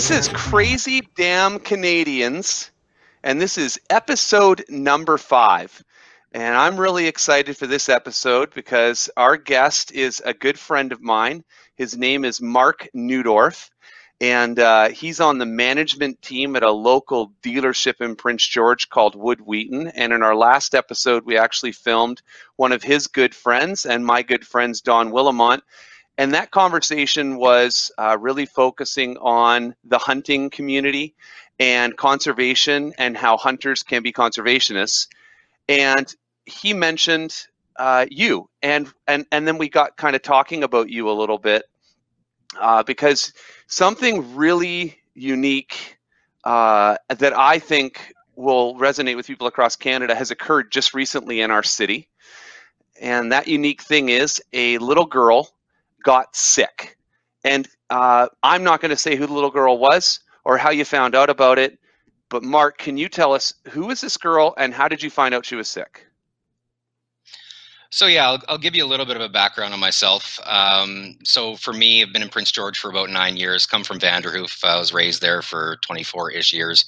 This is Crazy Damn Canadians, and this is episode number five. And I'm really excited for this episode because our guest is a good friend of mine. His name is Mark Neudorf, and uh, he's on the management team at a local dealership in Prince George called Wood Wheaton. And in our last episode, we actually filmed one of his good friends and my good friends, Don Willimont. And that conversation was uh, really focusing on the hunting community and conservation and how hunters can be conservationists. And he mentioned uh, you, and and and then we got kind of talking about you a little bit uh, because something really unique uh, that I think will resonate with people across Canada has occurred just recently in our city. And that unique thing is a little girl got sick. And uh, I'm not going to say who the little girl was or how you found out about it. But Mark, can you tell us who is this girl and how did you find out she was sick? So yeah, I'll, I'll, give you a little bit of a background on myself. Um, so for me, I've been in Prince George for about nine years. Come from Vanderhoof. I was raised there for 24-ish years.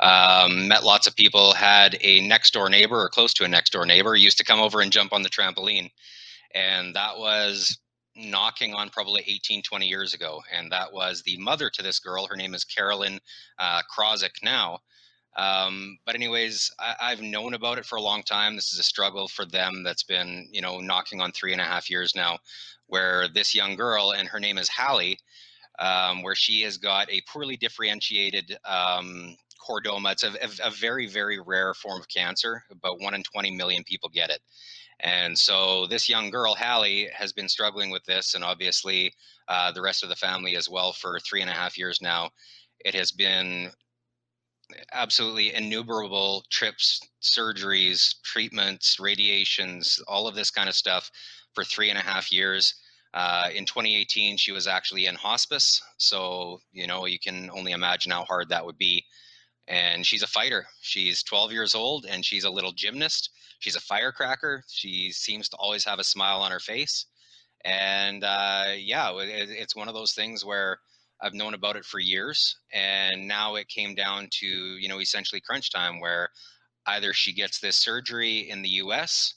Um, met lots of people. Had a next door neighbor or close to a next door neighbor. Used to come over and jump on the trampoline, and that was knocking on probably 18, 20 years ago. And that was the mother to this girl. Her name is Carolyn uh, now. Um, but anyways, I, have known about it for a long time. This is a struggle for them that's been, you know, knocking on three and a half years now, where this young girl, and her name is Hallie, um, where she has got a poorly differentiated um, chordoma. It's a, a, a, very, very rare form of cancer. About one in 20 million people get it. And so this young girl, Hallie, has been struggling with this, and obviously uh, the rest of the family as well for three and a half years now. It has been absolutely innumerable trips, surgeries, treatments, radiations, all of this kind of stuff for three and a half years. Uh, in 2018, she was actually in hospice. So, you know, you can only imagine how hard that would be. And she's a fighter. She's 12 years old and she's a little gymnast. She's a firecracker. She seems to always have a smile on her face. And uh, yeah, it, it's one of those things where I've known about it for years, and now it came down to you know essentially crunch time, where either she gets this surgery in the U.S.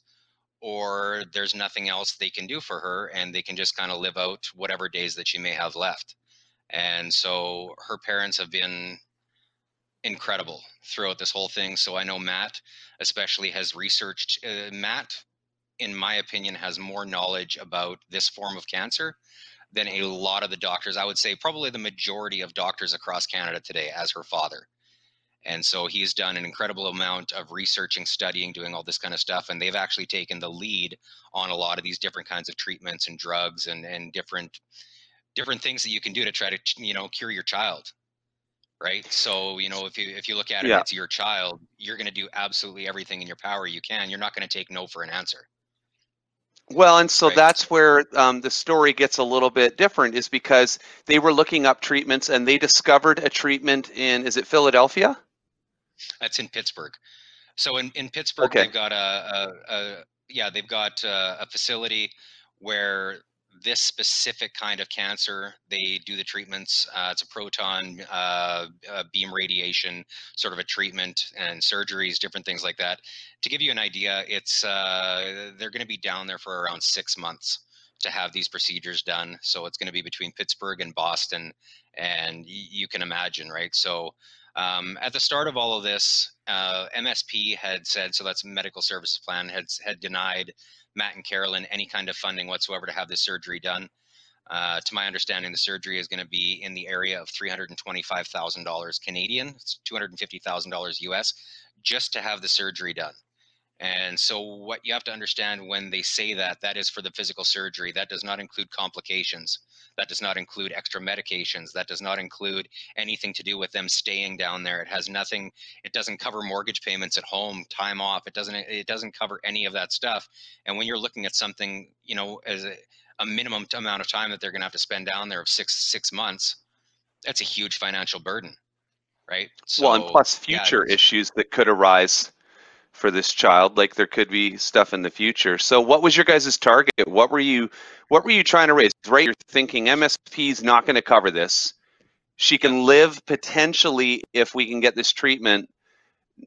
or there's nothing else they can do for her, and they can just kind of live out whatever days that she may have left. And so her parents have been incredible throughout this whole thing. So I know Matt, especially, has researched. Uh, Matt, in my opinion, has more knowledge about this form of cancer than a lot of the doctors. I would say probably the majority of doctors across Canada today, as her father. And so he's done an incredible amount of researching, studying, doing all this kind of stuff. And they've actually taken the lead on a lot of these different kinds of treatments and drugs and, and different different things that you can do to try to you know cure your child. Right. So, you know, if you if you look at it, yeah. it's your child, you're gonna do absolutely everything in your power you can. You're not gonna take no for an answer. Well, and so right. that's where um, the story gets a little bit different, is because they were looking up treatments and they discovered a treatment in, is it Philadelphia? That's in Pittsburgh. So in, in Pittsburgh, okay. they've got a, a, a yeah, they've got a, a facility where this specific kind of cancer, they do the treatments. Uh, it's a proton uh, uh, beam radiation sort of a treatment and surgeries, different things like that. To give you an idea, it's uh, they're going to be down there for around six months to have these procedures done. So it's going to be between Pittsburgh and Boston, and you can imagine, right? So um, at the start of all of this, uh, MSP had said, so that's Medical Services Plan, had had denied Matt and Carolyn any kind of funding whatsoever to have this surgery done. Uh, to my understanding, the surgery is going to be in the area of $325,000 Canadian, it's $250,000 US, just to have the surgery done. And so, what you have to understand when they say that, that is for the physical surgery. That does not include complications. That does not include extra medications. That does not include anything to do with them staying down there. It has nothing. It doesn't cover mortgage payments at home, time off. It doesn't. It doesn't cover any of that stuff. And when you're looking at something, you know, as a, a minimum amount of time that they're going to have to spend down there of six six months, that's a huge financial burden, right? So, well, and plus future yeah, issues that could arise for this child like there could be stuff in the future. So what was your guys' target? What were you what were you trying to raise? Right you're thinking msp is not going to cover this. She can live potentially if we can get this treatment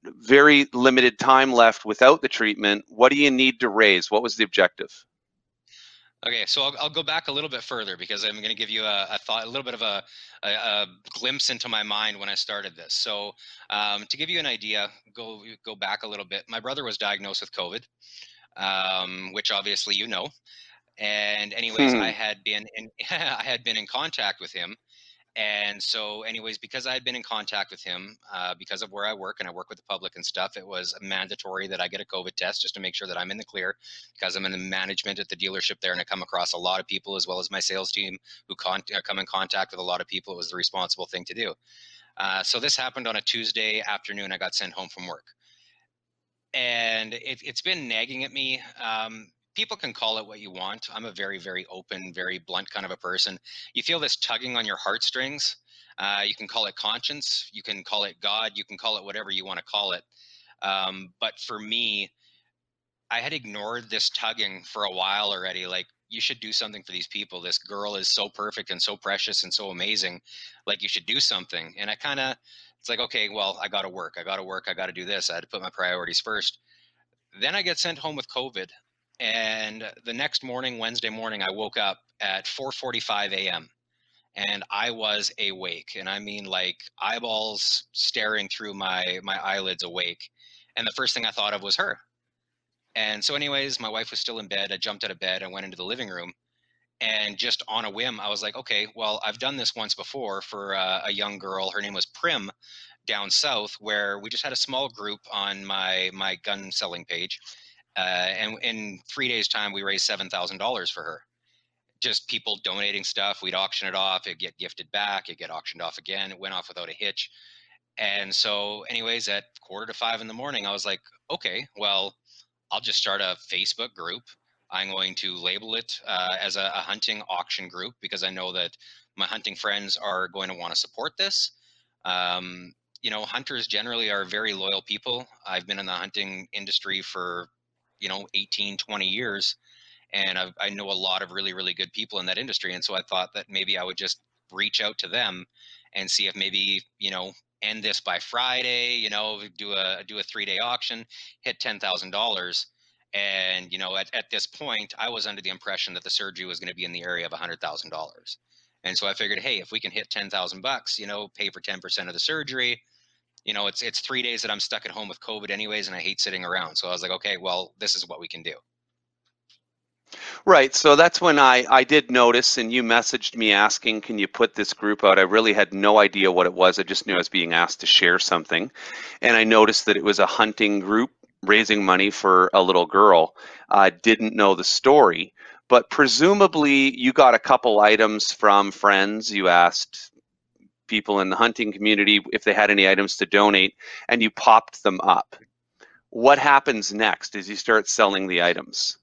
very limited time left without the treatment. What do you need to raise? What was the objective Okay, so I'll, I'll go back a little bit further because I'm going to give you a, a, thought, a little bit of a, a, a, glimpse into my mind when I started this. So, um, to give you an idea, go go back a little bit. My brother was diagnosed with COVID, um, which obviously you know. And anyways, hmm. I had been in I had been in contact with him and so anyways because i had been in contact with him uh, because of where i work and i work with the public and stuff it was mandatory that i get a covid test just to make sure that i'm in the clear because i'm in the management at the dealership there and i come across a lot of people as well as my sales team who con- uh, come in contact with a lot of people. It was the responsible thing to do. Uh, so this happened on a tuesday afternoon. I got sent home from work. And it, has been nagging at me um, people can call it what you want. I'm a very, very open, very blunt kind of a person. You feel this tugging on your heartstrings. Uh, you can call it conscience. You can call it God. You can call it whatever you want to call it. Um, but for me, I had ignored this tugging for a while already. Like, you should do something for these people. This girl is so perfect and so precious and so amazing. Like, you should do something. And I kind of, it's like, okay, well, I got to work. I got to work. I got to do this. I had to put my priorities first. Then I get sent home with COVID and the next morning wednesday morning i woke up at 4.45 a.m and i was awake and i mean like eyeballs staring through my my eyelids awake and the first thing i thought of was her. And so anyways my wife was still in bed i jumped out of bed and went into the living room and just on a whim i was like okay well i've done this once before for uh, a young girl her name was prim down south where we just had a small group on my my gun selling page uh, and in three days' time, we raised seven thousand dollars for her. Just people donating stuff. We'd auction it off. It'd get gifted back. It'd get auctioned off again. It went off without a hitch. And so, anyways, at quarter to five in the morning, I was like, okay, well, I'll just start a Facebook group. I'm going to label it uh, as a, a hunting auction group because I know that my hunting friends are going to want to support this. Um, you know, hunters generally are very loyal people. I've been in the hunting industry for you know 18 20 years and I've, i know a lot of really really good people in that industry and so i thought that maybe i would just reach out to them and see if maybe you know end this by friday you know do a do a three day auction hit $10000 and you know at, at this point i was under the impression that the surgery was going to be in the area of $100000 and so i figured hey if we can hit 10000 bucks you know pay for 10% of the surgery you know, it's it's three days that I'm stuck at home with COVID anyways, and I hate sitting around. So I was like, okay, well, this is what we can do. Right. So that's when I, I did notice, and you messaged me asking, can you put this group out? I really had no idea what it was. I just knew I was being asked to share something. And I noticed that it was a hunting group raising money for a little girl. I didn't know the story, but presumably you got a couple items from friends. You asked people in the hunting community if they had any items to donate and you popped them up. What happens next is you start selling the items?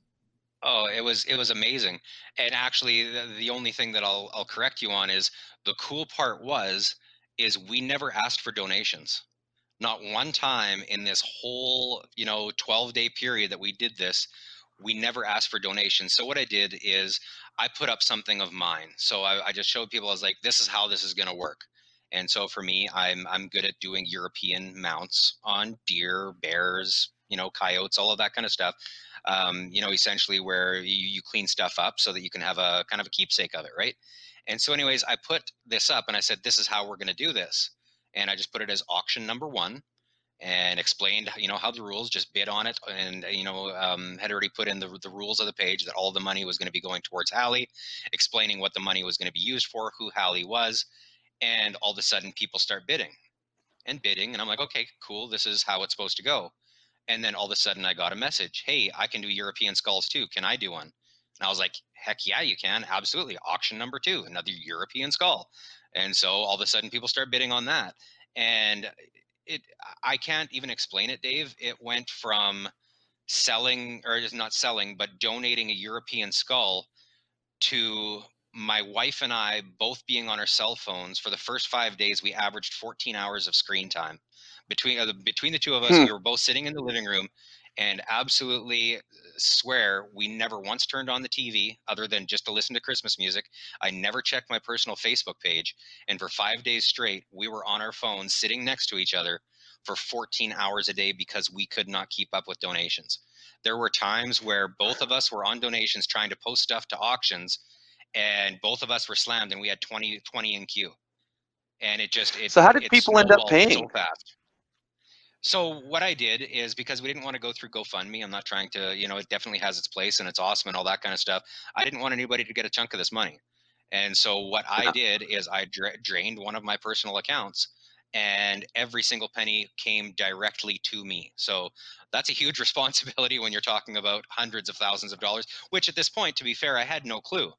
Oh, it was it was amazing. And actually the, the only thing that I'll I'll correct you on is the cool part was is we never asked for donations. Not one time in this whole, you know, 12 day period that we did this, we never asked for donations. So what I did is I put up something of mine. So I, I just showed people I was like, this is how this is going to work. And so for me, I'm I'm good at doing European mounts on deer, bears, you know, coyotes, all of that kind of stuff. Um, you know, essentially where you, you clean stuff up so that you can have a kind of a keepsake of it, right? And so, anyways, I put this up and I said, this is how we're going to do this. And I just put it as auction number one and explained, you know, how the rules just bid on it and, you know, um, had already put in the, the rules of the page that all the money was going to be going towards Hallie, explaining what the money was going to be used for, who Hallie was, and all of a sudden people start bidding and bidding and i'm like okay cool this is how it's supposed to go. And then all of a sudden i got a message hey i can do european skulls too can i do one? And i was like heck yeah you can absolutely auction number two another european skull. And so all of a sudden people start bidding on that and it i can't even explain it dave it went from selling or just not selling but donating a european skull to my wife and I both being on our cell phones for the first five days, we averaged 14 hours of screen time between uh, between the two of us. Hmm. We were both sitting in the living room, and absolutely swear we never once turned on the TV other than just to listen to Christmas music. I never checked my personal Facebook page. And for five days straight, we were on our phones sitting next to each other for 14 hours a day because we could not keep up with donations. There were times where both of us were on donations trying to post stuff to auctions and both of us were slammed and we had 20 20 in queue. And it just it, so how did people end up paying so fast. So what i did is because we didn't want to go through gofundme i'm not trying to you know it definitely has its place and it's awesome and all that kind of stuff i didn't want anybody to get a chunk of this money. And so what i did is i dra- drained one of my personal accounts and every single penny came directly to me. So that's a huge responsibility when you're talking about hundreds of thousands of dollars, which at this point, to be fair, I had no clue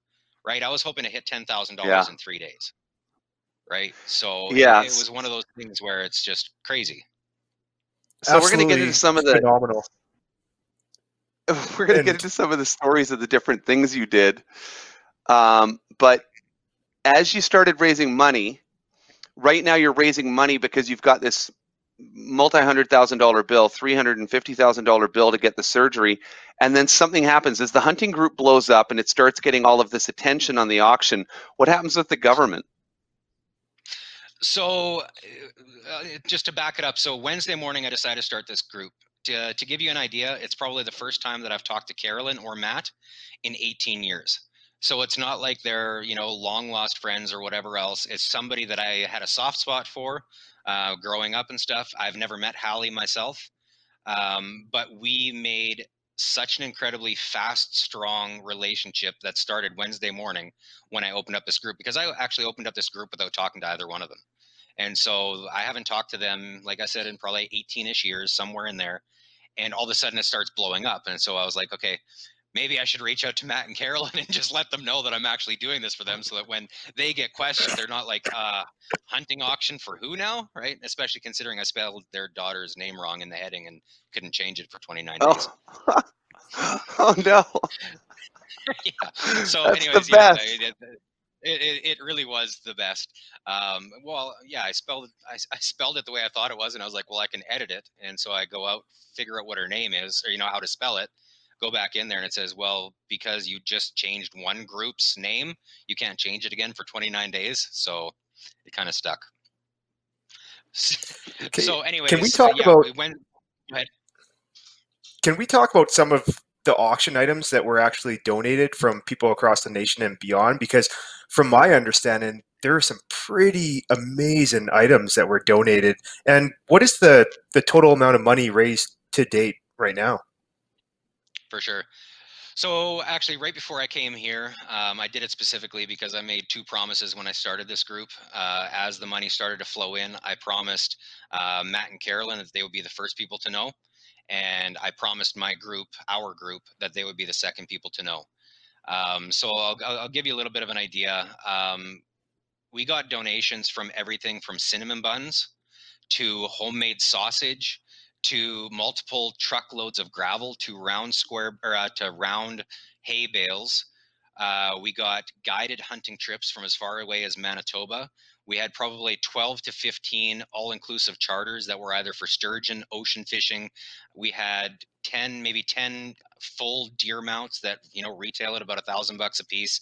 right? I was hoping to hit ten thousand yeah. dollars in three days, right? So yeah, it, it, was one of those things where it's just crazy. So Absolutely we're going to get into some of the phenomenal. We're going to get into some of the stories of the different things you did, um, but as you started raising money, right now you're raising money because you've got this multi-hundred thousand dollar bill, three hundred and fifty thousand dollar bill to get the surgery, and then something happens as the hunting group blows up and it starts getting all of this attention on the auction. What happens with the government? So, uh, just to back it up, so Wednesday morning I decided to start this group. To, to give you an idea, it's probably the first time that I've talked to Carolyn or Matt in 18 years. So it's not like they're, you know, long lost friends or whatever else. It's somebody that I had a soft spot for uh, growing up and stuff. I've never met Hallie myself, um, but we made such an incredibly fast, strong relationship that started Wednesday morning when I opened up this group because I actually opened up this group without talking to either one of them. And so I haven't talked to them, like I said, in probably 18 ish years, somewhere in there. And all of a sudden it starts blowing up. And so I was like, okay, maybe I should reach out to Matt and Carolyn and just let them know that I'm actually doing this for them so that when they get questioned, they're not like, uh, hunting auction for who now? Right. Especially considering I spelled their daughter's name wrong in the heading and couldn't change it for 29 days. Oh, oh no. yeah. So, That's anyways, yeah, it, it, it, really was the best. Um, well, yeah, I spelled I, I spelled it the way I thought it was, and I was like, well, I can edit it, and so I go out, figure out what her name is, or you know how to spell it, go back in there and it says, well, because you just changed one group's name, you can't change it again for 29 days. So it kind of stuck. so anyway, can we talk yeah, about when? Can we talk about some of the auction items that were actually donated from people across the nation and beyond? Because from my understanding, there are some pretty amazing items that were donated. And what is the the total amount of money raised to date right now? For sure. So actually, right before I came here, um, I did it specifically because I made two promises when I started this group. Uh, as the money started to flow in, I promised uh, Matt and Carolyn that they would be the first people to know, and I promised my group, our group, that they would be the second people to know. Um, so I'll, I'll, give you a little bit of an idea. Um, we got donations from everything from cinnamon buns to homemade sausage to multiple truckloads of gravel to round square or uh, to round hay bales. Uh, we got guided hunting trips from as far away as Manitoba. We had probably 12 to 15 all-inclusive charters that were either for sturgeon, ocean fishing. We had 10, maybe 10 full deer mounts that you know retail at about a thousand bucks a piece.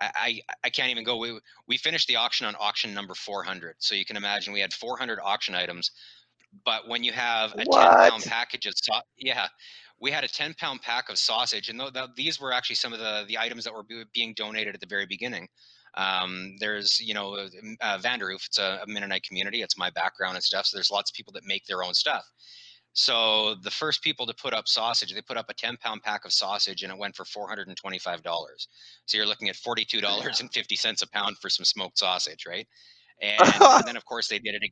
I, I can't even go. We, we finished the auction on auction number 400. So you can imagine we had 400 auction items but when you have a what? 10 pound package of so- yeah, we had a 10 pound pack of sausage, and th- th- these were actually some of the the items that were being donated at the very beginning. Um, there's you know uh, Vanderhoof. It's a, a Mennonite community. It's my background and stuff. So there's lots of people that make their own stuff. So the first people to put up sausage, they put up a 10 pound pack of sausage and it went for $425. So you're looking at $42.50 a pound for some smoked sausage, right? And, and, then of course they did it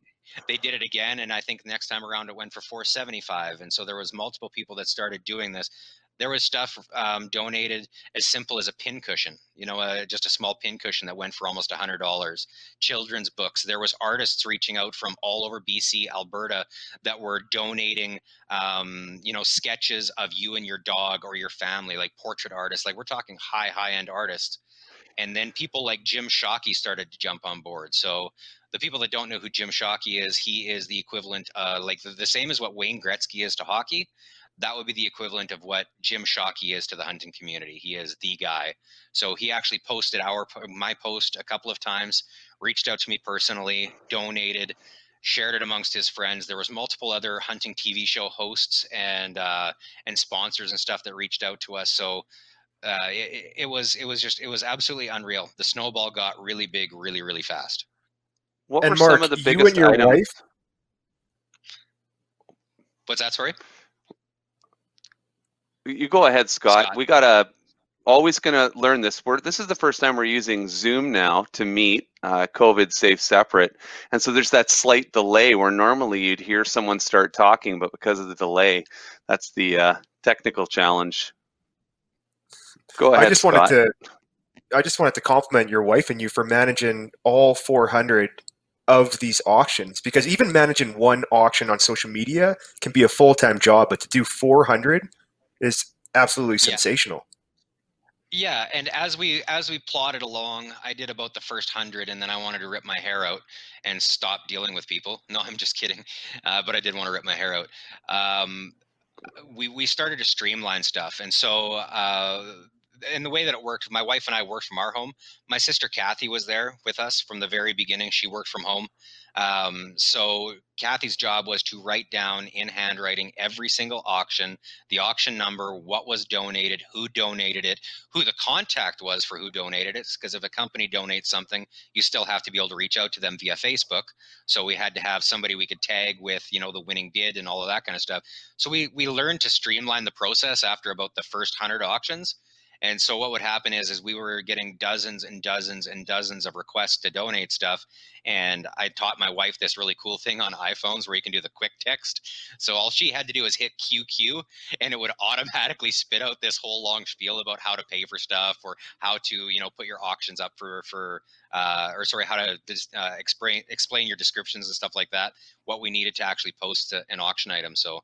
they did it again and i think next time around it went for 475 and so there was multiple people that started doing this. There was stuff um, donated as simple as a pin cushion you know uh, just a small pin cushion that went for almost $100 children's books. There was artists reaching out from all over bc alberta that were donating um, you know sketches of you and your dog or your family like portrait artists. Like we're talking high high end artists and then people like Jim Shockey started to jump on board. So the people that don't know who Jim Shockey is, he is the equivalent, uh, like the, the, same as what Wayne Gretzky is to hockey. that would be the equivalent of what Jim Shockey is to the hunting community. He is the guy. So he actually posted our my post a couple of times, reached out to me personally, donated, shared it amongst his friends. There was multiple other hunting TV show hosts and uh, and sponsors and stuff that reached out to us. So uh, it, it was it was just it was absolutely unreal. The snowball got really big, really really fast. What and were Mark, some of the you biggest and your items? wife, What's that? Sorry. You go ahead, Scott. Scott. We gotta always gonna learn this. We're this is the first time we're using Zoom now to meet, uh, COVID safe separate, and so there's that slight delay where normally you'd hear someone start talking, but because of the delay, that's the uh, technical challenge. Go ahead, I just Scott. wanted to I just wanted to compliment your wife and you for managing all 400 of these auctions because even managing one auction on social media can be a full-time job but to do 400 is absolutely Yeah. sensational. Yeah, and as we as we plodded along, I did about the first hundred, and then I wanted to rip my hair out and stop dealing with people. No, I'm just kidding, uh, but I did want to rip my hair out. Um, we we started to streamline stuff, and so uh, in the way that it worked, my wife and I worked from our home. My sister Kathy was there with us from the very beginning. She worked from home. Um, so Kathy's job was to write down in handwriting every single auction, the auction number, what was donated, who donated it, who the contact was for who donated it. Because if a company donates something, you still have to be able to reach out to them via Facebook. So we had to have somebody we could tag with, you know, the winning bid and all of that kind of stuff. So we we learned to streamline the process after about the first hundred auctions. And so what would happen is, is we were getting dozens and dozens and dozens of requests to donate stuff. And I taught my wife this really cool thing on iPhones where you can do the quick text. So all she had to do is hit QQ and it would automatically spit out this whole long spiel about how to pay for stuff or how to, you know, put your auctions up for, for, uh, or sorry, how to uh, explain, explain your descriptions and stuff like that, what we needed to actually post a- an auction item. So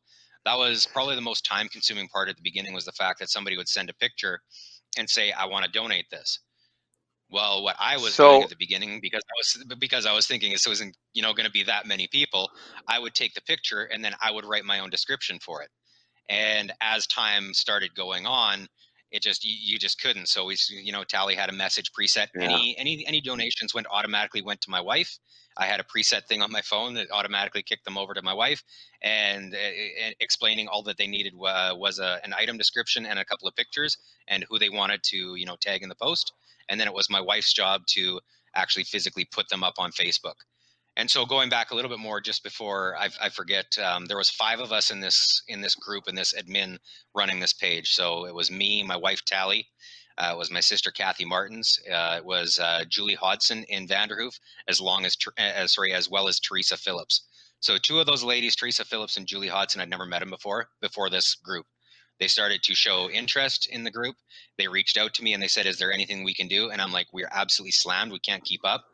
that was probably the most time consuming part at the beginning was the fact that somebody would send a picture and say i want to donate this. Well what i was doing at the beginning because i was because i was thinking this wasn't you know going to be that many people i would take the picture and then i would write my own description for it. And as time started going on it just you, you just couldn't. So we you know tally had a message preset. Yeah. any any any donations went automatically went to my wife i had a preset thing on my phone that automatically kicked them over to my wife and, uh, and explaining all that they needed uh, was a, an item description and a couple of pictures and who they wanted to you know tag in the post and then it was my wife's job to actually physically put them up on facebook. And so going back a little bit more just before i, I forget um, there was five of us in this in this group in this admin running this page. So it was me my wife tally uh, was my sister Kathy Martins. Uh, it was uh, Julie Hodson in Vanderhoof, as long as Ter- uh, sorry, as well as Teresa Phillips. So two of those ladies, Teresa Phillips and Julie Hodson, I'd never met them before. Before this group, they started to show interest in the group. They reached out to me and they said, "Is there anything we can do?" And I'm like, "We're absolutely slammed. We can't keep up."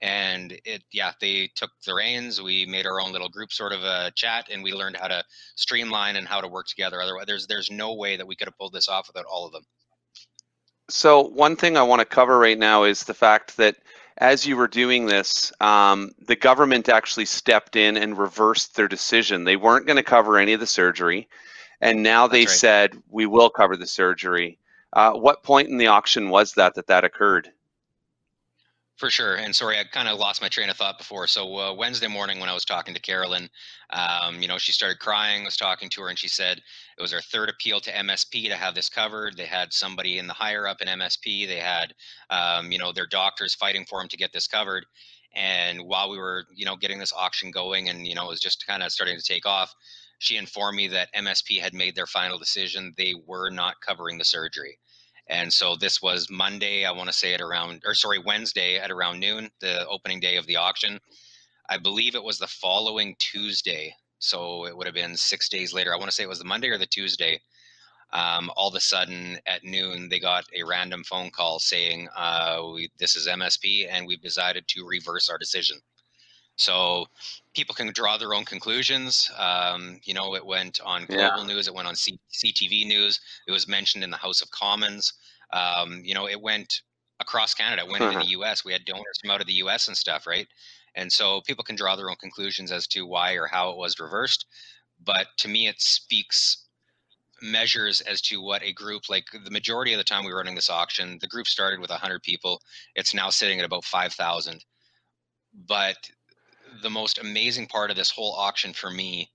And it, yeah, they took the reins. We made our own little group sort of a chat, and we learned how to streamline and how to work together. Otherwise, there's there's no way that we could have pulled this off without all of them. So one thing I want to cover right now is the fact that as you were doing this, um, the government actually stepped in and reversed their decision. They weren't going to cover any of the surgery, and now they right. said we will cover the surgery. Uh, what point in the auction was that that that occurred? For sure. And sorry, I kind of lost my train of thought before. So uh, Wednesday morning when I was talking to Carolyn, um, you know, she started crying. I was talking to her, and she said it was her third appeal to MSP to have this covered. They had somebody in the higher up in MSP. They had, um, you know, their doctors fighting for them to get this covered. And while we were, you know, getting this auction going, and you know, it was just kind of starting to take off, she informed me that MSP had made their final decision. They were not covering the surgery. And so this was Monday, I want to say at around, or sorry, Wednesday at around noon, the opening day of the auction. I believe it was the following Tuesday. So it would have been six days later. I want to say it was the Monday or the Tuesday. Um, all of a sudden at noon, they got a random phone call saying, uh, we, This is MSP, and we've decided to reverse our decision. So people can draw their own conclusions. Um, you know, it went on Yeah. global news, it went on C- CTV news, it was mentioned in the House of Commons. Um, you know, it went across Canada, it went into Uh-huh. the US. We had donors from out of the US and stuff, right? And so people can draw their own conclusions as to why or how it was reversed. But to me, it speaks measures as to what a group like the majority of the time we were running this auction the group started with 100 people it's now sitting at about 5000 but the most amazing part of this whole auction for me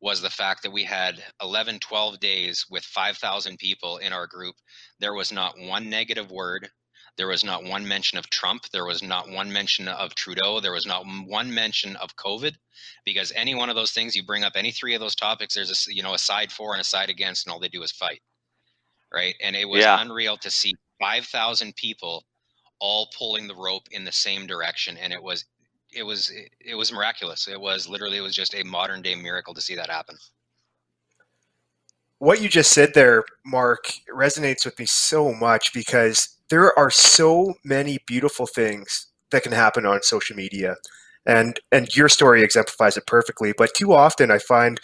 was the fact that we had 11 12 days with 5000 people in our group there was not one negative word there was not one mention of Trump. There was not one mention of Trudeau. There was not one mention of COVID, because any one of those things you bring up, any three of those topics, there's a you know a side for and a side against, and all they do is fight, right? And it was yeah. unreal to see five thousand people all pulling the rope in the same direction, and it was it was it was miraculous. It was literally it was just a modern day miracle to see that happen what you just said there, Mark, resonates with me so much because there are so many beautiful things that can happen on social media. And and your story exemplifies it perfectly. But too often I find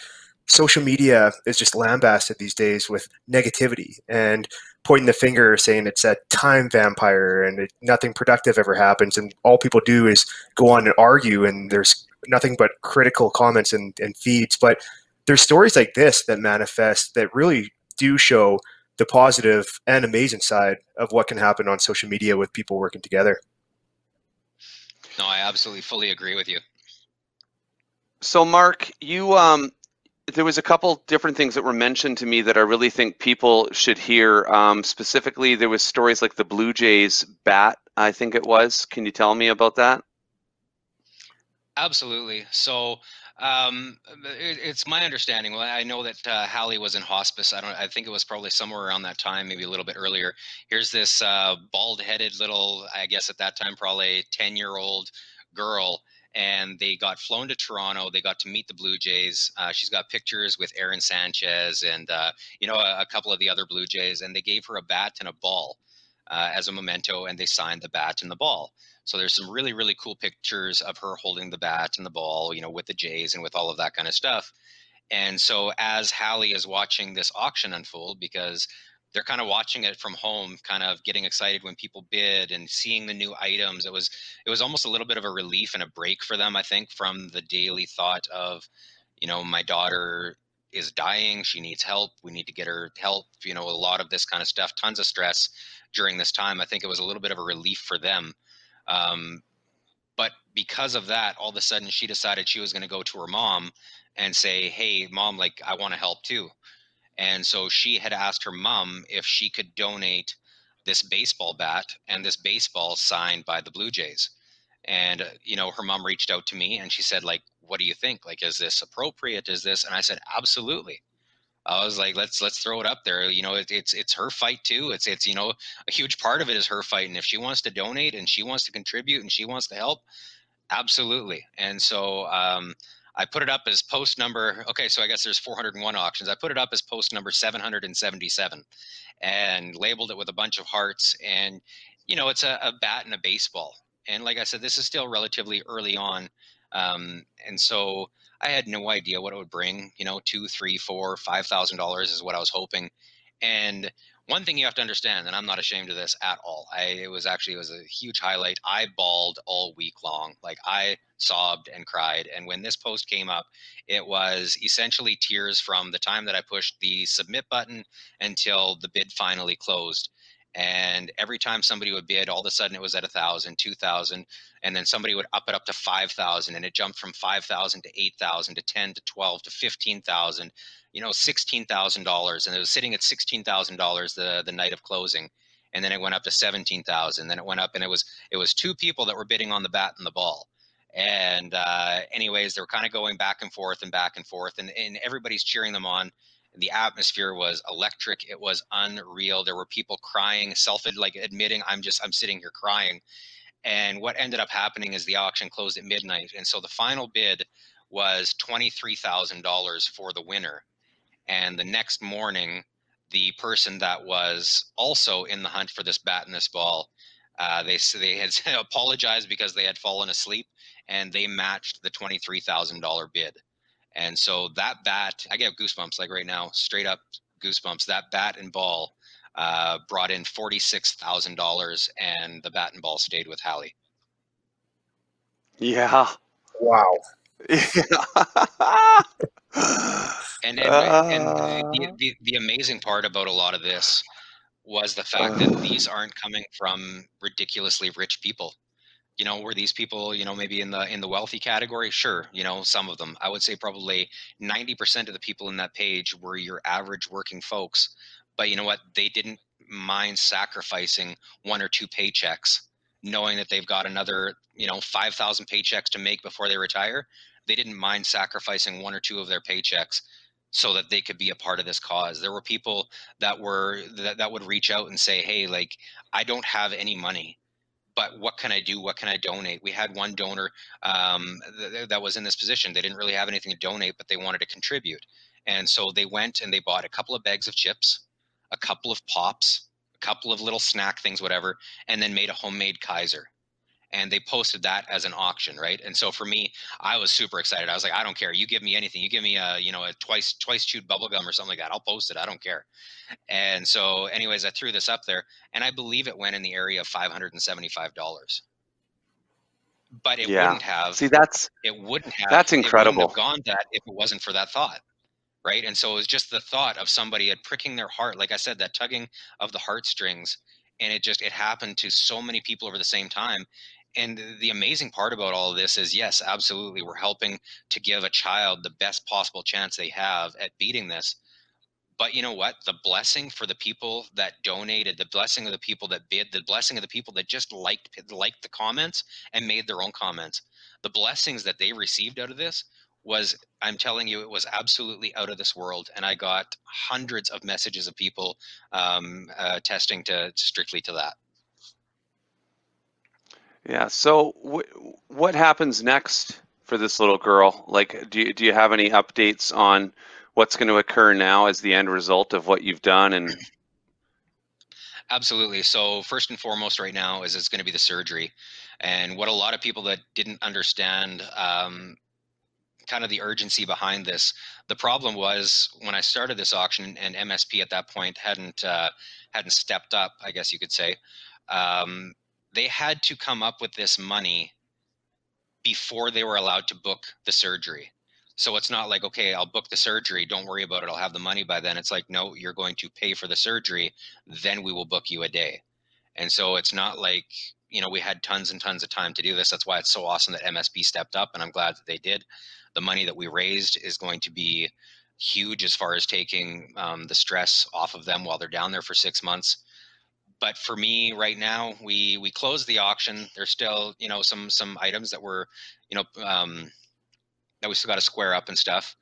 social media is just lambasted these days with negativity and pointing the finger saying it's a time vampire and it, nothing productive ever happens and all people do is go on and argue and there's nothing but critical comments and, and feeds but there's stories like this that manifest that really do show the positive and amazing side of what can happen on social media with people working together. No, I absolutely fully agree with you. So, Mark, you um, there was a couple different things that were mentioned to me that I really think people should hear. Um, specifically, there was stories like the Blue Jays bat. I think it was. Can you tell me about that? Absolutely. So um, it, it's my understanding. Well, I know that uh, Hallie was in hospice. I don't. I think it was probably somewhere around that time, maybe a little bit earlier. Here's this uh, bald-headed little, I guess at that time probably ten-year-old girl, and they got flown to Toronto. They got to meet the Blue Jays. Uh, she's got pictures with Aaron Sanchez and uh, you know a, a, couple of the other Blue Jays, and they gave her a bat and a ball uh, as a memento, and they signed the bat and the ball. So there's some really, really cool pictures of her holding the bat and the ball, you know, with the Jays and with all of that kind of stuff. And so as Hallie is watching this auction unfold, because they're kind of watching it from home, kind of getting excited when people bid and seeing the new items. It was it was almost a little bit of a relief and a break for them, I think, from the daily thought of, you know, my daughter is dying, she needs help, we need to get her help, you know, a lot of this kind of stuff, tons of stress during this time. I think it was a little bit of a relief for them um, but because of that, all of a sudden she decided she was going to go to her mom and say, Hey, mom, like, I want to help too. And so she had asked her mom if she could donate this baseball bat and this baseball signed by the Blue Jays. And, uh, you know, her mom reached out to me and she said, like, what do you think? Like, is this appropriate? Is this? And I said, absolutely. I was like, let's let's throw it up there. You know, it, it's it's her fight too. It's it's you know a huge part of it is her fight, and if she wants to donate and she wants to contribute and she wants to help, absolutely. And so um, I put it up as post number. Okay, so I guess there's 401 auctions. I put it up as post number 777, and labeled it with a bunch of hearts. And you know, it's a, a bat and a baseball. And like I said, this is still relatively early on, um, and so I had no idea what it would bring. You know, two, three, four, five thousand dollars is what I was hoping. And one thing you have to understand, and I'm not ashamed of this at all. I it was actually it was a huge highlight. I bawled all week long. Like I sobbed and cried. And when this post came up, it was essentially tears from the time that I pushed the submit button until the bid finally closed and every time somebody would bid all of a sudden it was at a thousand two thousand and then somebody would up it up to five thousand and it jumped from five thousand to eight thousand to ten to twelve to fifteen thousand you know sixteen thousand dollars and it was sitting at sixteen thousand dollars the the night of closing and then it went up to seventeen thousand then it went up and it was it was two people that were bidding on the bat and the ball and uh, anyways they were kind of going back and forth and back and forth and, and everybody's cheering them on the atmosphere was electric it was unreal. There were people crying self like admitting i'm just i'm sitting here crying. And what ended up happening is the auction closed at midnight and so the final bid was $23000 for the winner. And the next morning the person that was also in the hunt for this bat and this ball uh, they they had apologized because they had fallen asleep and they matched the $23000 bid and so that bat, I get goosebumps like right now, straight up goosebumps. That bat and ball uh, brought in $46,000 and the bat and ball stayed with Hallie. Yeah. Wow. and and, and the, the, the amazing part about a lot of this was the fact that these aren't coming from ridiculously rich people you know were these people you know maybe in the in the wealthy category? Sure you know some of them. I would say probably 90% of the people in that page were your average working folks but you know what? They didn't mind sacrificing one or two paychecks knowing that they've got another you know 5000 paychecks to make before they retire. They didn't mind sacrificing one or two of their paychecks so that they could be a part of this cause. There were people that were that, that would reach out and say hey like i don't have any money but what can I do? What can I donate? We had one donor um, th- that was in this position. They didn't really have anything to donate, but they wanted to contribute. And so they went and they bought a couple of bags of chips, a couple of pops, a couple of little snack things, whatever, and then made a homemade Kaiser and they posted that as an auction right? And so for me i was super excited. I was like i don't care. You give me anything. You give me a you know a twice twice chewed bubble gum or something like that. I'll post it. I don't care. And so anyways i threw this up there and i believe it went in the area of $575 but it yeah. wouldn't have see that's it wouldn't have that's incredible have gone that if it wasn't for that thought right? And so it was just the thought of somebody at pricking their heart like i said that tugging of the heartstrings and it just it happened to so many people over the same time and the amazing part about all of this is yes absolutely we're helping to give a child the best possible chance they have at beating this but you know what? The blessing for the people that donated the blessing of the people that bid the blessing of the people that just liked liked the comments and made their own comments. The blessings that they received out of this was i'm telling you it was absolutely out of this world and i got hundreds of messages of people um, uh, testing to strictly to that yeah. So what happens next for this little girl? Like, do you, do you have any updates on what's going to occur now as the end result of what you've done? And absolutely. So first and foremost, right now is it's going to be the surgery, and what a lot of people that didn't understand. Um, kind of the urgency behind this. The problem was when I started this auction, and MSP at that point hadn't uh, hadn't stepped up. I guess you could say. Um, they had to come up with this money before they were allowed to book the surgery. So it's not like, okay, I'll book the surgery. Don't worry about it. I'll have the money by then. It's like, no, you're going to pay for the surgery. Then we will book you a day. And so it's not like, you know, we had tons and tons of time to do this. That's why it's so awesome that MSP stepped up. And I'm glad that they did. The money that we raised is going to be huge as far as taking um, the stress off of them while they're down there for six months but for me right now we we closed the auction. There's still you know some some items that were you know um, that we still got to square up and stuff.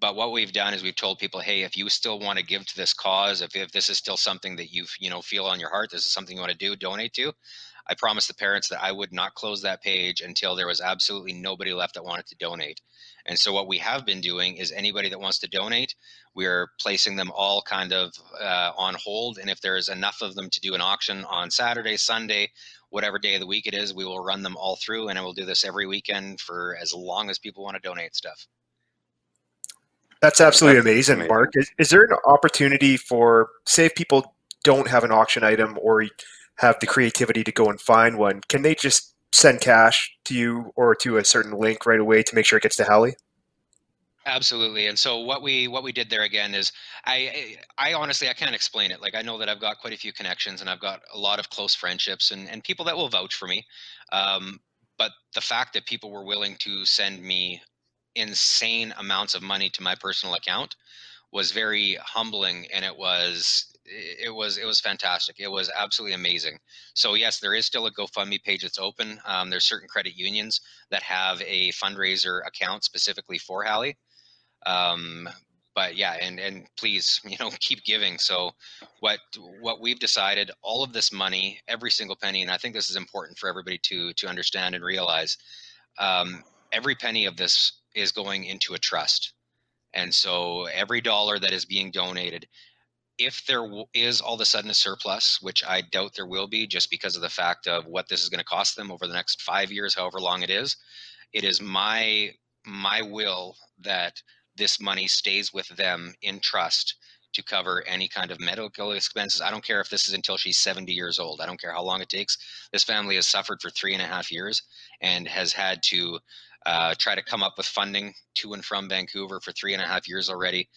But what we've done is we've told people hey if you still want to give to this cause if, if this is still something that you you know feel on your heart this is something you want to do donate to i promised the parents that i would not close that page until there was absolutely nobody left that wanted to donate. And so what we have been doing is anybody that wants to donate, we're placing them all kind of uh, on hold. And if there's enough of them to do an auction on Saturday, Sunday, whatever day of the week it is, we will run them all through and I will do this every weekend for as long as people want to donate stuff. That's absolutely That's amazing, amazing, Mark. Is, is there an opportunity for, say, if people don't have an auction item or have the creativity to go and find one, can they just send cash to you or to a certain link right away to make sure it gets to Hallie? Absolutely. And so what we what we did there again is I I honestly I can't explain it. Like I know that I've got quite a few connections and I've got a lot of close friendships and, and people that will vouch for me. Um, but the fact that people were willing to send me insane amounts of money to my personal account was very humbling and it was it was it was fantastic. It was absolutely amazing. So yes, there is still a GoFundMe page that's open. Um, there's certain credit unions that have a fundraiser account specifically for Hallie. Um, but yeah, and and please, you know, keep giving. So what what we've decided, all of this money, every single penny, and I think this is important for everybody to to understand and realize. Um, every penny of this is going into a trust. And so every dollar that is being donated if there is all of a sudden a surplus, which I doubt there will be just because of the fact of what this is going to cost them over the next five years, however long it is, it is my my will that this money stays with them in trust to cover any kind of medical expenses. I don't care if this is until she's 70 years old. I don't care how long it takes. This family has suffered for three and a half years and has had to uh, try to come up with funding to and from Vancouver for three and a half years already.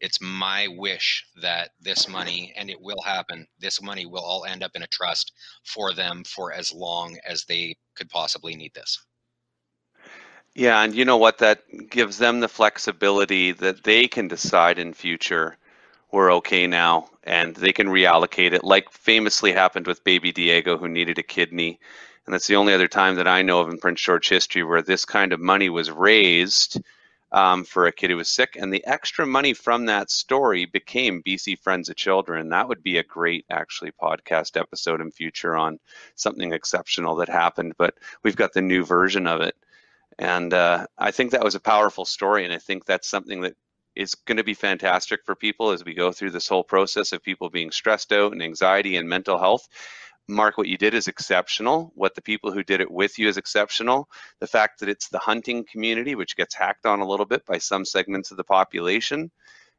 It's my wish that this money, and it will happen, this money will all end up in a trust for them for as long as they could possibly need this. Yeah, and you know what? That gives them the flexibility that they can decide in future we're okay now and they can reallocate it like famously happened with baby Diego who needed a kidney. And that's the only other time that I know of in Prince George history where this kind of money was raised um, for a kid who was sick. And the extra money from that story became BC Friends of Children. That would be a great, actually, podcast episode in future on something exceptional that happened. But we've got the new version of it. And uh, I think that was a powerful story. And I think that's something that is going to be fantastic for people as we go through this whole process of people being stressed out and anxiety and mental health. Mark, what you did is exceptional. What the people who did it with you is exceptional. The fact that it's the hunting community, which gets hacked on a little bit by some segments of the population,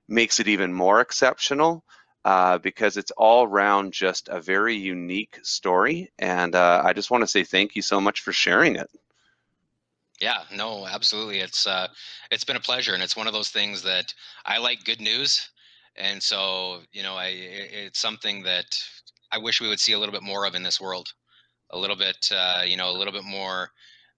makes it even more exceptional uh, because it's all around just a very unique story. And uh, I just want to say thank you so much for sharing it. Yeah, no, absolutely. It's uh, it's been a pleasure, and it's one of those things that I like good news, and so you know, I it's something that I wish we would see a little bit more of in this world, a little bit, uh, you know, a little bit more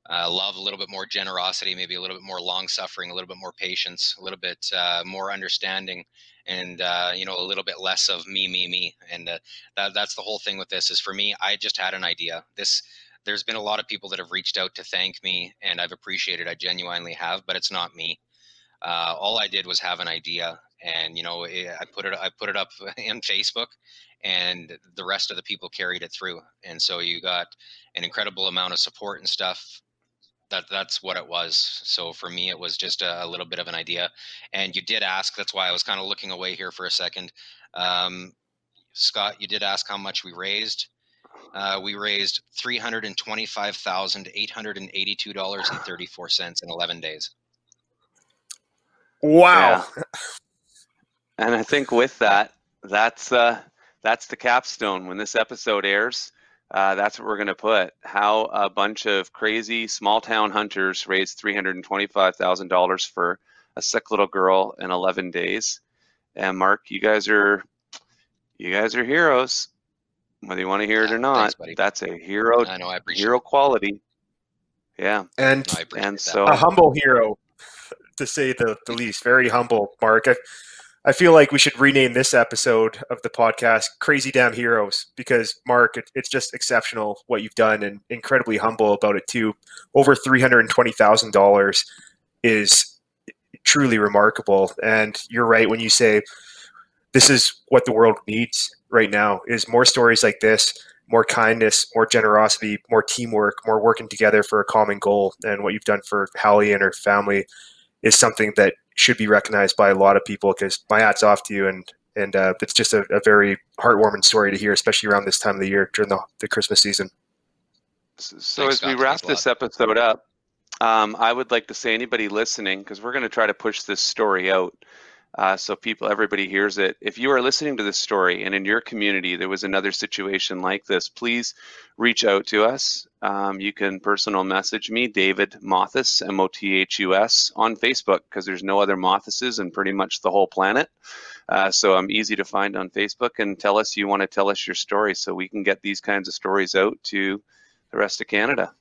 uh, love, a little bit more generosity, maybe a little bit more long suffering, a little bit more patience, a little bit uh, more understanding, and uh, you know, a little bit less of me, me, me. And uh, that, that's the whole thing with this. Is for me, I just had an idea. This there's been a lot of people that have reached out to thank me, and I've appreciated. I genuinely have, but it's not me. Uh, all I did was have an idea, and you know, it, I put it I put it up in Facebook, and the rest of the people carried it through. And so you got an incredible amount of support and stuff. That that's what it was. So for me, it was just a, a little bit of an idea. And you did ask. That's why I was kind of looking away here for a second. Um, Scott, you did ask how much we raised uh, we raised three hundred and twenty-five thousand eight hundred and eighty-two dollars and thirty-four cents in eleven days. Wow! Yeah. And I think with that, that's uh, that's the capstone. When this episode airs, uh, that's what we're going to put. How a bunch of crazy small town hunters raised three hundred and twenty-five thousand dollars for a sick little girl in eleven days. And Mark, you guys are you guys are heroes whether you want to hear yeah, it or ah, not. Thanks, that's a hero. I know. I appreciate hero quality. Yeah, and no, and so a humble hero, to say the, the least. Very humble, Mark. I, I feel like we should rename this episode of the podcast "Crazy Damn Heroes" because Mark, it, it's just exceptional what you've done and incredibly humble about it too. Over three hundred and twenty thousand dollars is truly remarkable. And you're right when you say this is what the world needs right now is more stories like this more kindness more generosity more teamwork more working together for a common goal. And what you've done for Hallie and her family is something that should be recognized by a lot of people because my hat's off to you. And and uh, it's just a, a, very heartwarming story to hear especially around this time of the year during the, the christmas season. So Thanks, as Scott. we wrap this episode up um, i would like to say anybody listening because we're going to try to push this story out uh, so people, everybody hears it. If you are listening to this story and in your community there was another situation like this, please reach out to us. Um, you can personal message me, David Mothus, M-O-T-H-U-S, on Facebook because there's no other Mothuses in pretty much the whole planet. Uh, so I'm easy to find on Facebook and tell us you want to tell us your story so we can get these kinds of stories out to the rest of Canada.